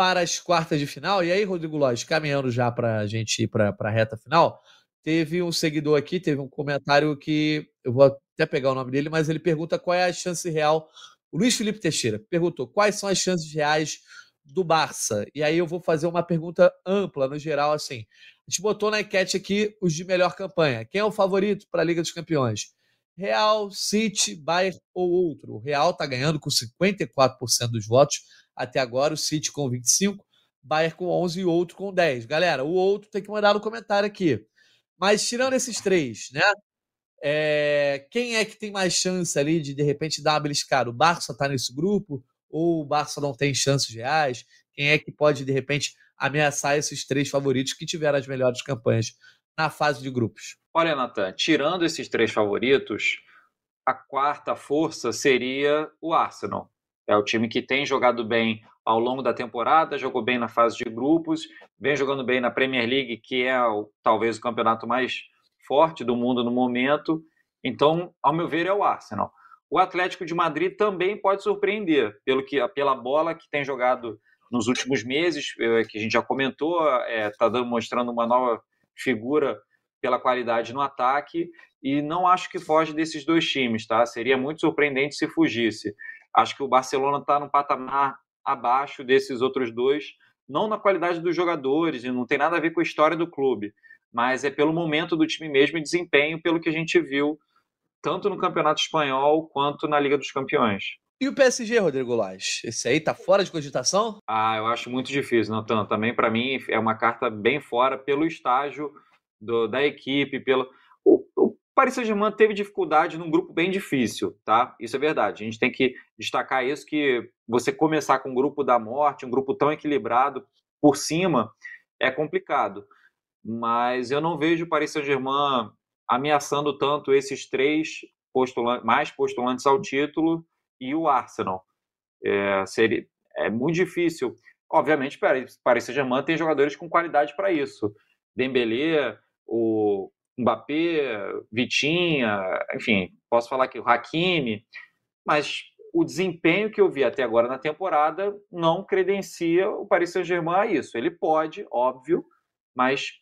para as quartas de final. E aí, Rodrigo Lóis, caminhando já para a gente ir para a reta final, teve um seguidor aqui, teve um comentário que eu vou até pegar o nome dele, mas ele pergunta qual é a chance real. O Luiz Felipe Teixeira perguntou quais são as chances reais do Barça. E aí eu vou fazer uma pergunta ampla, no geral, assim. A gente botou na enquete aqui os de melhor campanha. Quem é o favorito para a Liga dos Campeões? Real, City, Bayern ou outro? O Real está ganhando com 54% dos votos até agora, o City com 25, Bayern com 11 e outro com 10. Galera, o outro tem que mandar no comentário aqui. Mas tirando esses três, né? É, quem é que tem mais chance ali de de repente dar uma beliscada? O Barça está nesse grupo ou o Barça não tem chances reais? Quem é que pode de repente ameaçar esses três favoritos que tiveram as melhores campanhas na fase de grupos? Olha, Natan, tirando esses três favoritos, a quarta força seria o Arsenal. É o time que tem jogado bem ao longo da temporada, jogou bem na fase de grupos, vem jogando bem na Premier League, que é o, talvez o campeonato mais forte do mundo no momento. Então, ao meu ver, é o Arsenal. O Atlético de Madrid também pode surpreender, pelo que, pela bola que tem jogado nos últimos meses, é, que a gente já comentou, está é, mostrando uma nova figura pela qualidade no ataque, e não acho que foge desses dois times, tá? Seria muito surpreendente se fugisse. Acho que o Barcelona está num patamar abaixo desses outros dois, não na qualidade dos jogadores, e não tem nada a ver com a história do clube, mas é pelo momento do time mesmo e desempenho, pelo que a gente viu, tanto no Campeonato Espanhol quanto na Liga dos Campeões. E o PSG, Rodrigo Lage? Esse aí tá fora de cogitação? Ah, eu acho muito difícil, Natan. Também para mim é uma carta bem fora pelo estágio do, da equipe, pelo Paris Saint-Germain teve dificuldade num grupo bem difícil, tá? Isso é verdade. A gente tem que destacar isso que você começar com um grupo da morte, um grupo tão equilibrado por cima, é complicado. Mas eu não vejo o Paris Saint-Germain ameaçando tanto esses três postulantes, mais postulantes ao título e o Arsenal. É, seria, é muito difícil. Obviamente, Paris Saint-Germain tem jogadores com qualidade para isso. Dembélé, o Mbappé, Vitinha, enfim, posso falar que o Hakimi, mas o desempenho que eu vi até agora na temporada não credencia o Paris Saint-Germain a isso. Ele pode, óbvio, mas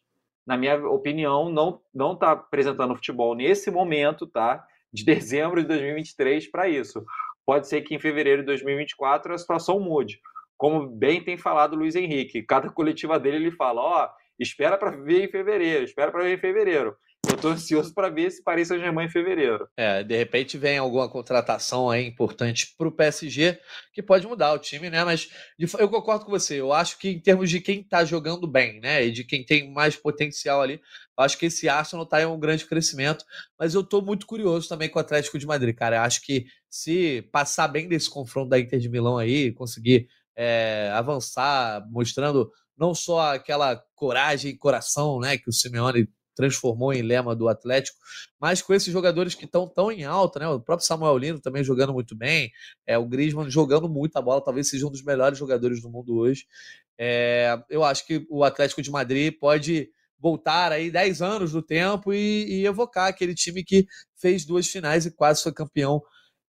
na minha opinião não não está apresentando futebol nesse momento, tá? De dezembro de 2023 para isso. Pode ser que em fevereiro de 2024 a situação mude. Como bem tem falado o Luiz Henrique, cada coletiva dele ele fala, ó, oh, espera para ver em fevereiro, espera para ver em fevereiro. Eu tô ansioso para ver esse Paris Saint-Germain em fevereiro. É, de repente vem alguma contratação aí importante para o PSG que pode mudar o time, né? Mas eu concordo com você. Eu acho que em termos de quem tá jogando bem, né? E de quem tem mais potencial ali, eu acho que esse Arsenal tá em um grande crescimento. Mas eu tô muito curioso também com o Atlético de Madrid, cara. Eu acho que se passar bem desse confronto da Inter de Milão aí, conseguir é, avançar, mostrando não só aquela coragem e coração, né, que o Simeone transformou em lema do Atlético, mas com esses jogadores que estão tão em alta, né? O próprio Samuel Lino também jogando muito bem, é o Griezmann jogando muito a bola, talvez seja um dos melhores jogadores do mundo hoje. É, eu acho que o Atlético de Madrid pode voltar aí 10 anos no tempo e, e evocar aquele time que fez duas finais e quase foi campeão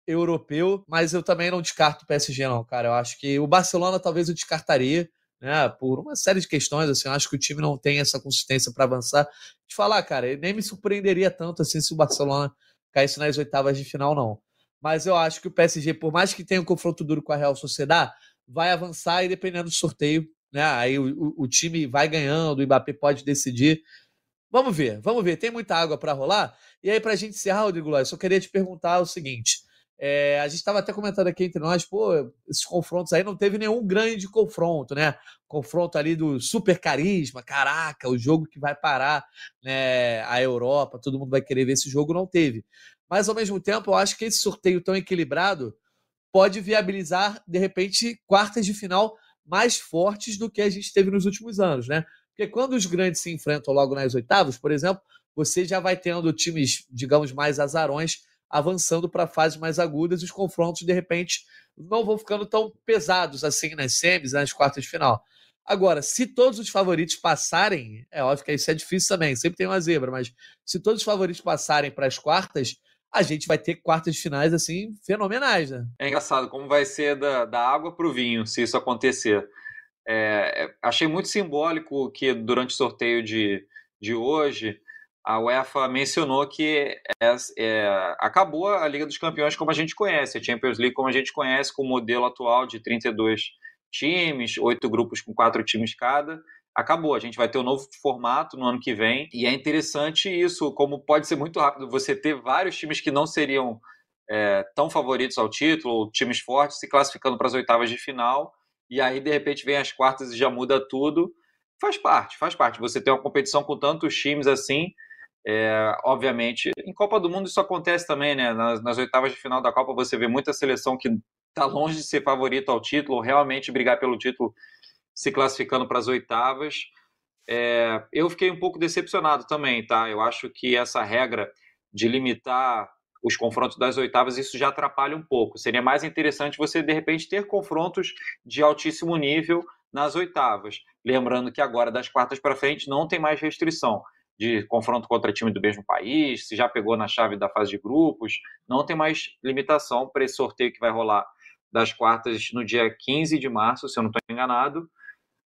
europeu, mas eu também não descarto o PSG não, cara. Eu acho que o Barcelona talvez eu descartaria, né, por uma série de questões, assim, eu acho que o time não tem essa consistência para avançar. Te falar, cara, nem me surpreenderia tanto assim se o Barcelona caísse nas oitavas de final, não. Mas eu acho que o PSG, por mais que tenha um confronto duro com a Real Sociedad, vai avançar e dependendo do sorteio, né, aí o, o, time vai ganhando, o Mbappé pode decidir. Vamos ver, vamos ver. Tem muita água para rolar. E aí, para a gente encerrar, Rodrigo Lóis, eu só queria te perguntar o seguinte: é, a gente estava até comentando aqui entre nós, pô, esses confrontos aí não teve nenhum grande confronto, né? Confronto ali do super carisma, caraca, o jogo que vai parar né, a Europa, todo mundo vai querer ver esse jogo, não teve. Mas ao mesmo tempo, eu acho que esse sorteio tão equilibrado pode viabilizar, de repente, quartas de final mais fortes do que a gente teve nos últimos anos, né? Porque quando os grandes se enfrentam logo nas oitavas, por exemplo, você já vai tendo times, digamos, mais azarões avançando para fases mais agudas e os confrontos, de repente, não vão ficando tão pesados assim nas semis, nas quartas de final. Agora, se todos os favoritos passarem, é óbvio que isso é difícil também, sempre tem uma zebra, mas se todos os favoritos passarem para as quartas, a gente vai ter quartas de finais assim fenomenais, né? É engraçado como vai ser da, da água para o vinho, se isso acontecer. É, é, achei muito simbólico que durante o sorteio de, de hoje a UEFA mencionou que é, é, acabou a Liga dos Campeões como a gente conhece, a Champions League como a gente conhece, com o modelo atual de 32 times, oito grupos com quatro times cada. Acabou, a gente vai ter um novo formato no ano que vem, e é interessante isso, como pode ser muito rápido você ter vários times que não seriam é, tão favoritos ao título, times fortes se classificando para as oitavas de final, e aí de repente vem as quartas e já muda tudo. Faz parte, faz parte. Você ter uma competição com tantos times assim, é, obviamente, em Copa do Mundo isso acontece também, né? Nas, nas, oitavas de final da Copa você vê muita seleção que está longe de ser favorito ao título, realmente brigar pelo título, se classificando para as oitavas. É, eu fiquei um pouco decepcionado também, tá? Eu acho que essa regra de limitar os confrontos das oitavas, isso já atrapalha um pouco. Seria mais interessante você, de repente, ter confrontos de altíssimo nível nas oitavas. Lembrando que agora, das quartas para frente, não tem mais restrição de confronto contra time do mesmo país, se já pegou na chave da fase de grupos, não tem mais limitação para esse sorteio que vai rolar das quartas no dia 15 de março, se eu não estou enganado.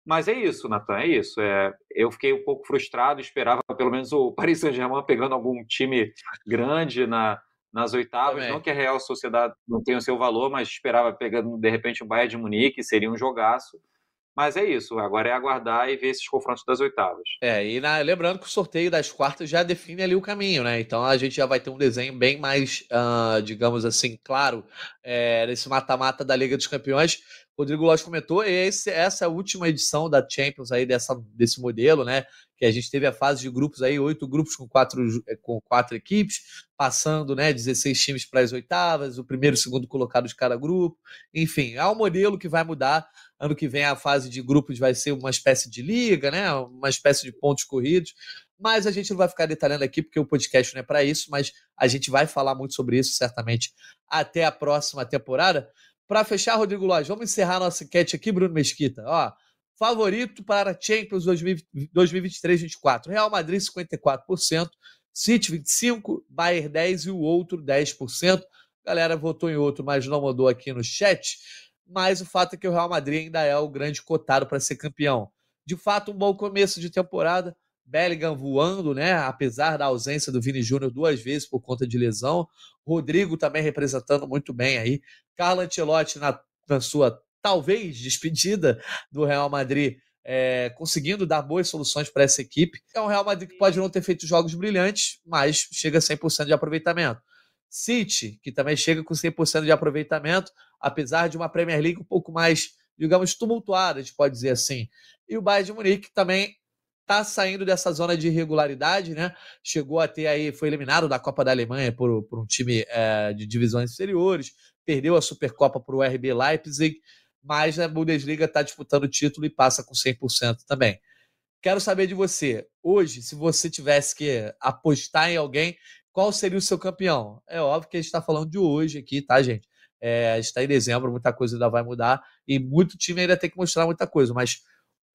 Mas é isso, Natan, é isso. É, eu fiquei um pouco frustrado, esperava pelo menos o Paris Saint-Germain pegando algum time grande na, nas oitavas. Também. Não que a Real Sociedade não tenha o seu valor, mas esperava pegando de repente o Bayern de Munique, seria um jogaço. Mas é isso, agora é aguardar e ver esses confrontos das oitavas. É, e na, lembrando que o sorteio das quartas já define ali o caminho, né? Então a gente já vai ter um desenho bem mais, uh, digamos assim, claro, é, nesse mata-mata da Liga dos Campeões. Rodrigo Lopes comentou, esse, essa é a última edição da Champions aí dessa, desse modelo, né? Que a gente teve a fase de grupos aí, oito grupos com quatro, com quatro equipes, passando, né, 16 times para as oitavas, o primeiro e o segundo colocado de cada grupo. Enfim, é um modelo que vai mudar. Ano que vem a fase de grupos vai ser uma espécie de liga, né? Uma espécie de pontos corridos. Mas a gente não vai ficar detalhando aqui, porque o podcast não é para isso, mas a gente vai falar muito sobre isso, certamente, até a próxima temporada. Para fechar, Rodrigo Lóis, vamos encerrar nossa enquete aqui, Bruno Mesquita. Ó, favorito para Champions 2023-24. Real Madrid, 54%, City, 25%, Bayern, 10% e o outro, 10%. A galera votou em outro, mas não mandou aqui no chat. Mas o fato é que o Real Madrid ainda é o grande cotado para ser campeão. De fato, um bom começo de temporada. Bellingham voando, né? Apesar da ausência do Vini Júnior duas vezes por conta de lesão. Rodrigo também representando muito bem aí. Carlo Ancelotti na, na sua talvez despedida do Real Madrid, é, conseguindo dar boas soluções para essa equipe. É um Real Madrid que pode não ter feito jogos brilhantes, mas chega a 100% de aproveitamento. City, que também chega com 100% de aproveitamento, apesar de uma Premier League um pouco mais, digamos, tumultuada, a gente pode dizer assim. E o Bayern de Munique também está saindo dessa zona de irregularidade, né? Chegou a ter aí, foi eliminado da Copa da Alemanha por, por um time é, de divisões inferiores, perdeu a Supercopa para o RB Leipzig, mas a Bundesliga está disputando o título e passa com 100% também. Quero saber de você, hoje, se você tivesse que apostar em alguém, qual seria o seu campeão? É óbvio que a gente está falando de hoje aqui, tá, gente? É, está em dezembro, muita coisa ainda vai mudar e muito time ainda tem que mostrar muita coisa, mas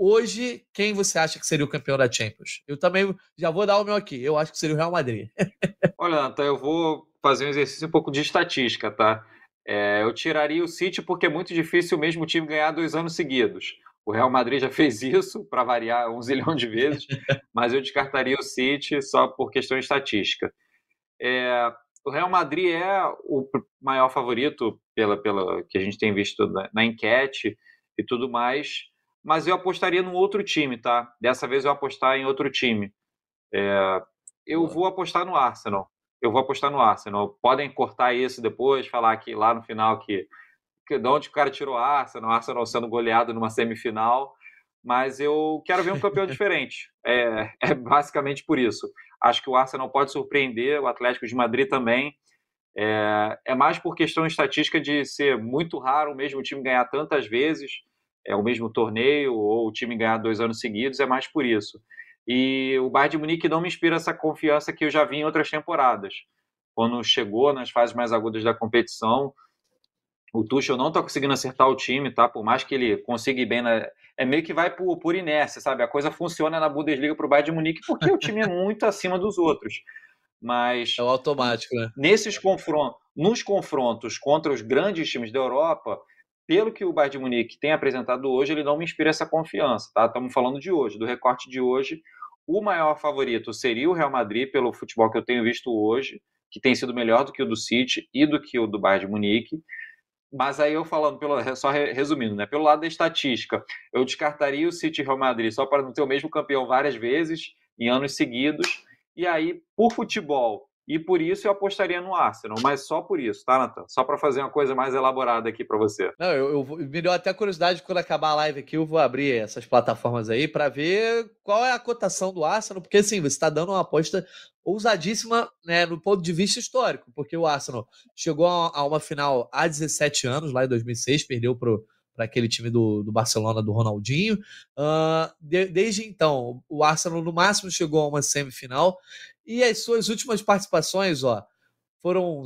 Hoje, quem você acha que seria o campeão da Champions? Eu também já vou dar o meu aqui. Eu acho que seria o Real Madrid. Olha, Natan, eu vou fazer um exercício um pouco de estatística, tá? É, eu tiraria o City porque é muito difícil o mesmo time ganhar dois anos seguidos. O Real Madrid já fez isso, para variar, um zilhão de vezes, mas eu descartaria o City só por questão estatística. É, o Real Madrid é o maior favorito pela, pela que a gente tem visto na, na enquete e tudo mais mas eu apostaria num outro time, tá? Dessa vez eu apostar em outro time. É, eu vou apostar no Arsenal. Eu vou apostar no Arsenal. Podem cortar isso depois, falar que lá no final que, que de onde o cara tirou o Arsenal, Arsenal sendo goleado numa semifinal. Mas eu quero ver um campeão diferente. É, é basicamente por isso. Acho que o Arsenal pode surpreender, o Atlético de Madrid também. É, é mais por questão estatística de ser muito raro o mesmo time ganhar tantas vezes é o mesmo torneio ou o time ganhar dois anos seguidos, é mais por isso. E o Bayern de Munique não me inspira essa confiança que eu já vi em outras temporadas. Quando chegou nas fases mais agudas da competição, o Tuchel não está conseguindo acertar o time, tá? Por mais que ele consiga ir bem na... É meio que vai por, por inércia, sabe? A coisa funciona na Bundesliga para o Bayern de Munique porque o time é muito acima dos outros. Mas... É o automático, né? Nesses confrontos, nos confrontos contra os grandes times da Europa, pelo que o Bayern de Munique tem apresentado hoje, ele não me inspira essa confiança, tá? Estamos falando de hoje, do recorte de hoje. O maior favorito seria o Real Madrid, pelo futebol que eu tenho visto hoje, que tem sido melhor do que o do City e do que o do Bayern de Munique. Mas aí eu falando, pelo, só resumindo, né? Pelo lado da estatística, eu descartaria o City e Real Madrid só para não ter o mesmo campeão várias vezes, em anos seguidos. E aí, por futebol, e por isso eu apostaria no Arsenal, mas só por isso, tá, Nathan? Só para fazer uma coisa mais elaborada aqui para você. Não, eu, eu, me deu até curiosidade quando acabar a live aqui, eu vou abrir essas plataformas aí para ver qual é a cotação do Arsenal, porque assim, você está dando uma aposta ousadíssima, né, no ponto de vista histórico, porque o Arsenal chegou a, uma final há 17 anos, lá em 2006, perdeu pro para aquele time do, do Barcelona do Ronaldinho. Uh, de, desde então, o Arsenal no máximo chegou a uma semifinal e as suas últimas participações, ó, foram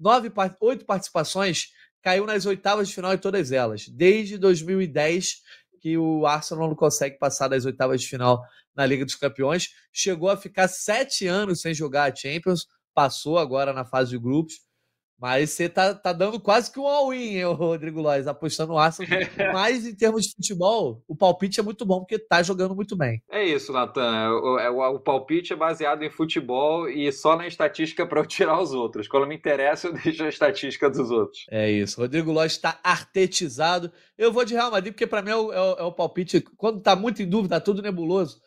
nove, oito participações, caiu nas oitavas de final em todas elas. Desde 2010 que o Arsenal não consegue passar das oitavas de final na Liga dos Campeões. Chegou a ficar sete anos sem jogar a Champions, passou agora na fase de grupos. Mas você tá, tá dando quase que um all-in, Rodrigo Lois, apostando no Arsenal. Mas em termos de futebol, o palpite é muito bom, porque tá jogando muito bem. É isso, Natan. O, é, o, o, palpite é baseado em futebol e só na estatística para eu tirar os outros. Quando me interessa, eu deixo a estatística dos outros. É isso. Rodrigo Lois está artetizado. Eu vou de Real Madrid, porque para mim é o, é, é o, palpite. Quando tá muito em dúvida, tá tudo nebuloso.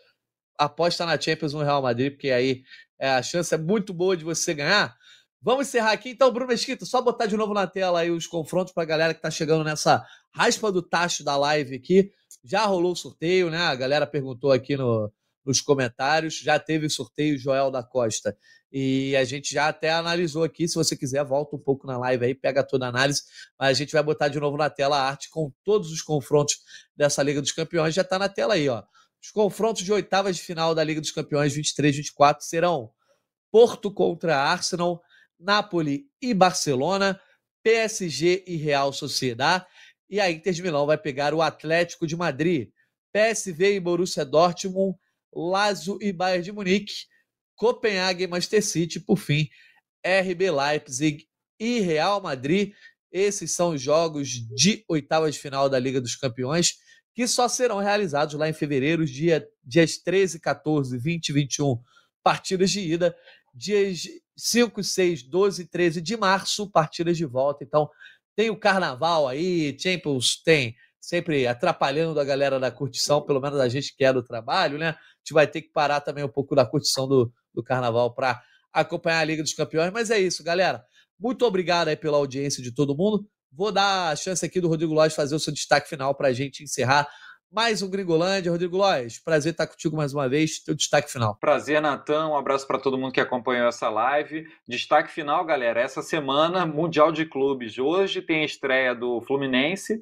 Aposta na Champions no Real Madrid, porque aí é, a chance é muito boa de você ganhar. Vamos encerrar aqui. Então, Bruno Mesquita, só botar de novo na tela aí os confrontos para a galera que está chegando nessa raspa do tacho da live aqui. Já rolou o sorteio, né? A galera perguntou aqui no, nos comentários. Já teve sorteio Joel da Costa. E a gente já até analisou aqui. Se você quiser, volta um pouco na live aí, pega toda a análise. Mas a gente vai botar de novo na tela a arte com todos os confrontos dessa Liga dos Campeões. Já está na tela aí, ó. Os confrontos de oitavas de final da Liga dos Campeões 23-24 serão Porto contra Arsenal, Napoli e Barcelona, PSG e Real Sociedad, e a Inter de Milão vai pegar o Atlético de Madrid, PSV e Borussia Dortmund, Lazio e Bayern de Munique, Copenhague e Manchester City, por fim, RB Leipzig e Real Madrid. Esses são os jogos de oitavas de final da Liga dos Campeões, que só serão realizados lá em fevereiro, dia, dias 13, 14, 20 e 21, partidas de ida, dias 5, 6, 12 e 13 de março, partidas de volta. Então, tem o carnaval aí, Champions tem sempre atrapalhando a galera da curtição, pelo menos a gente que é do trabalho, né? A gente vai ter que parar também um pouco da curtição do, do carnaval para acompanhar a Liga dos Campeões. Mas é isso, galera. Muito obrigado aí pela audiência de todo mundo. Vou dar a chance aqui do Rodrigo Lodge fazer o seu destaque final para a gente encerrar mais um Gringolândia. Rodrigo Lois, prazer estar contigo mais uma vez. Teu destaque final. Prazer, Natan. Um abraço para todo mundo que acompanhou essa live. Destaque final, galera. Essa semana, Mundial de Clubes. Hoje tem a estreia do Fluminense.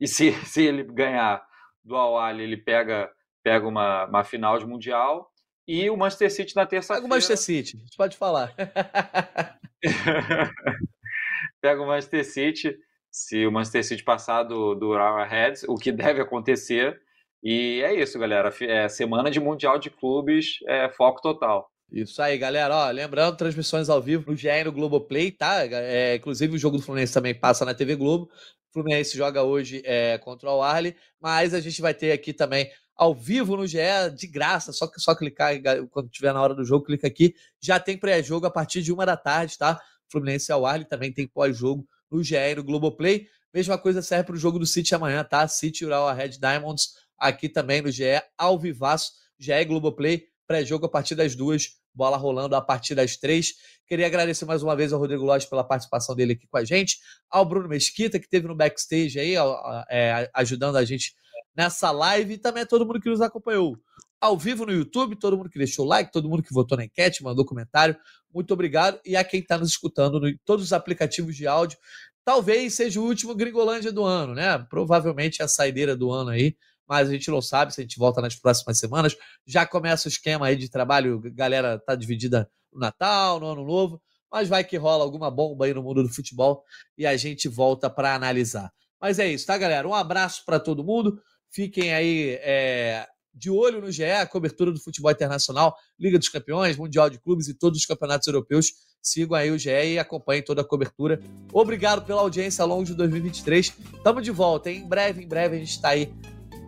E se, se ele ganhar do Al ele pega, pega uma, uma final de Mundial. E o Manchester City na terça-feira. Pega o Manchester City, pode falar. pega o Manchester City se o Manchester City passar do, do Reds, o que deve acontecer. E é isso, galera. É semana de Mundial de Clubes, é, foco total. Isso aí, galera. Ó, lembrando, transmissões ao vivo no GE e no Globoplay, tá? É, inclusive o jogo do Fluminense também passa na TV Globo. O Fluminense joga hoje é, contra o Arley, mas a gente vai ter aqui também ao vivo no GE, de graça, só, só clicar quando tiver na hora do jogo, clica aqui. Já tem pré-jogo a partir de uma da tarde, tá? Fluminense ao Arley também tem pós-jogo no GE no Globoplay. Mesma coisa serve para o jogo do City amanhã, tá? City Ural Red Diamonds aqui também no GE, ao vivaço, GE Globoplay, pré-jogo a partir das duas, bola rolando a partir das três. Queria agradecer mais uma vez ao Rodrigo Lopes pela participação dele aqui com a gente, ao Bruno Mesquita, que teve no backstage aí, é, ajudando a gente nessa live, e também a todo mundo que nos acompanhou ao vivo no YouTube, todo mundo que deixou like, todo mundo que votou na enquete, mandou comentário. Muito obrigado. E a quem está nos escutando em todos os aplicativos de áudio, talvez seja o último Gringolândia do ano, né? Provavelmente é a saideira do ano aí, mas a gente não sabe se a gente volta nas próximas semanas. Já começa o esquema aí de trabalho, galera tá dividida no Natal, no Ano Novo, mas vai que rola alguma bomba aí no mundo do futebol e a gente volta para analisar. Mas é isso, tá, galera? Um abraço para todo mundo. Fiquem aí é, de olho no GE, a cobertura do futebol internacional, Liga dos Campeões, Mundial de Clubes e todos os campeonatos europeus. Sigam aí o GE e acompanhem toda a cobertura. Obrigado pela audiência ao longo de 2023. Tamo de volta, hein? Em breve, em breve a gente está aí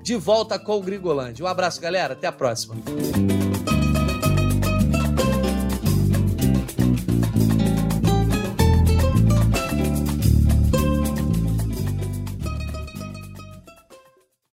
de volta com o Gringolândia. Um abraço, galera. Até a próxima.